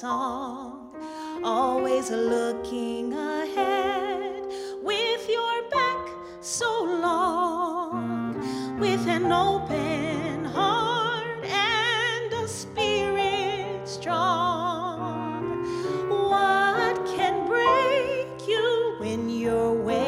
song. Always looking ahead with your back so long, with an open heart and a spirit strong. What can break you when you're? Way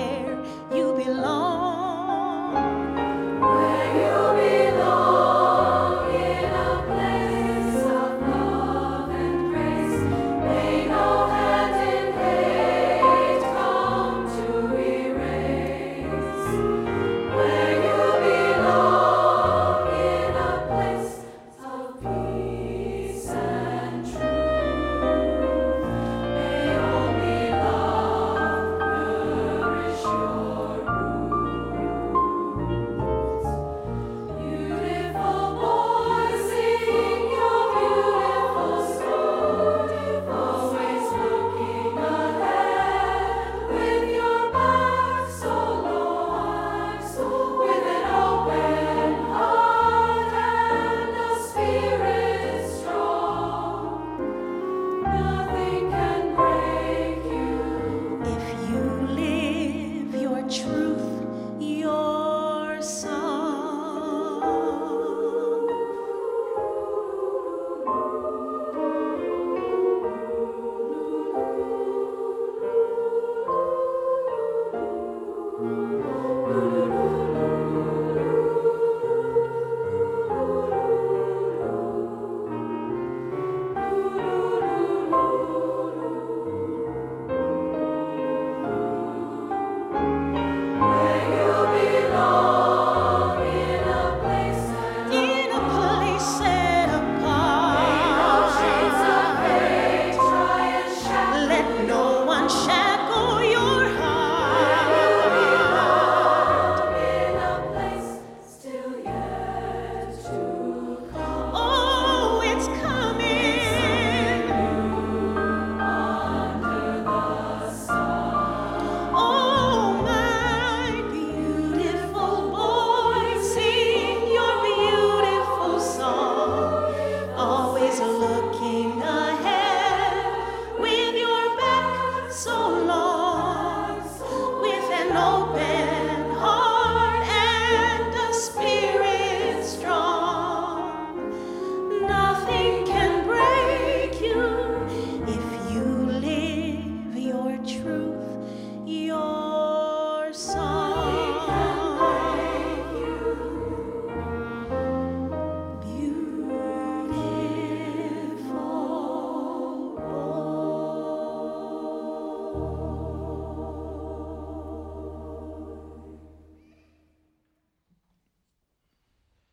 Lord.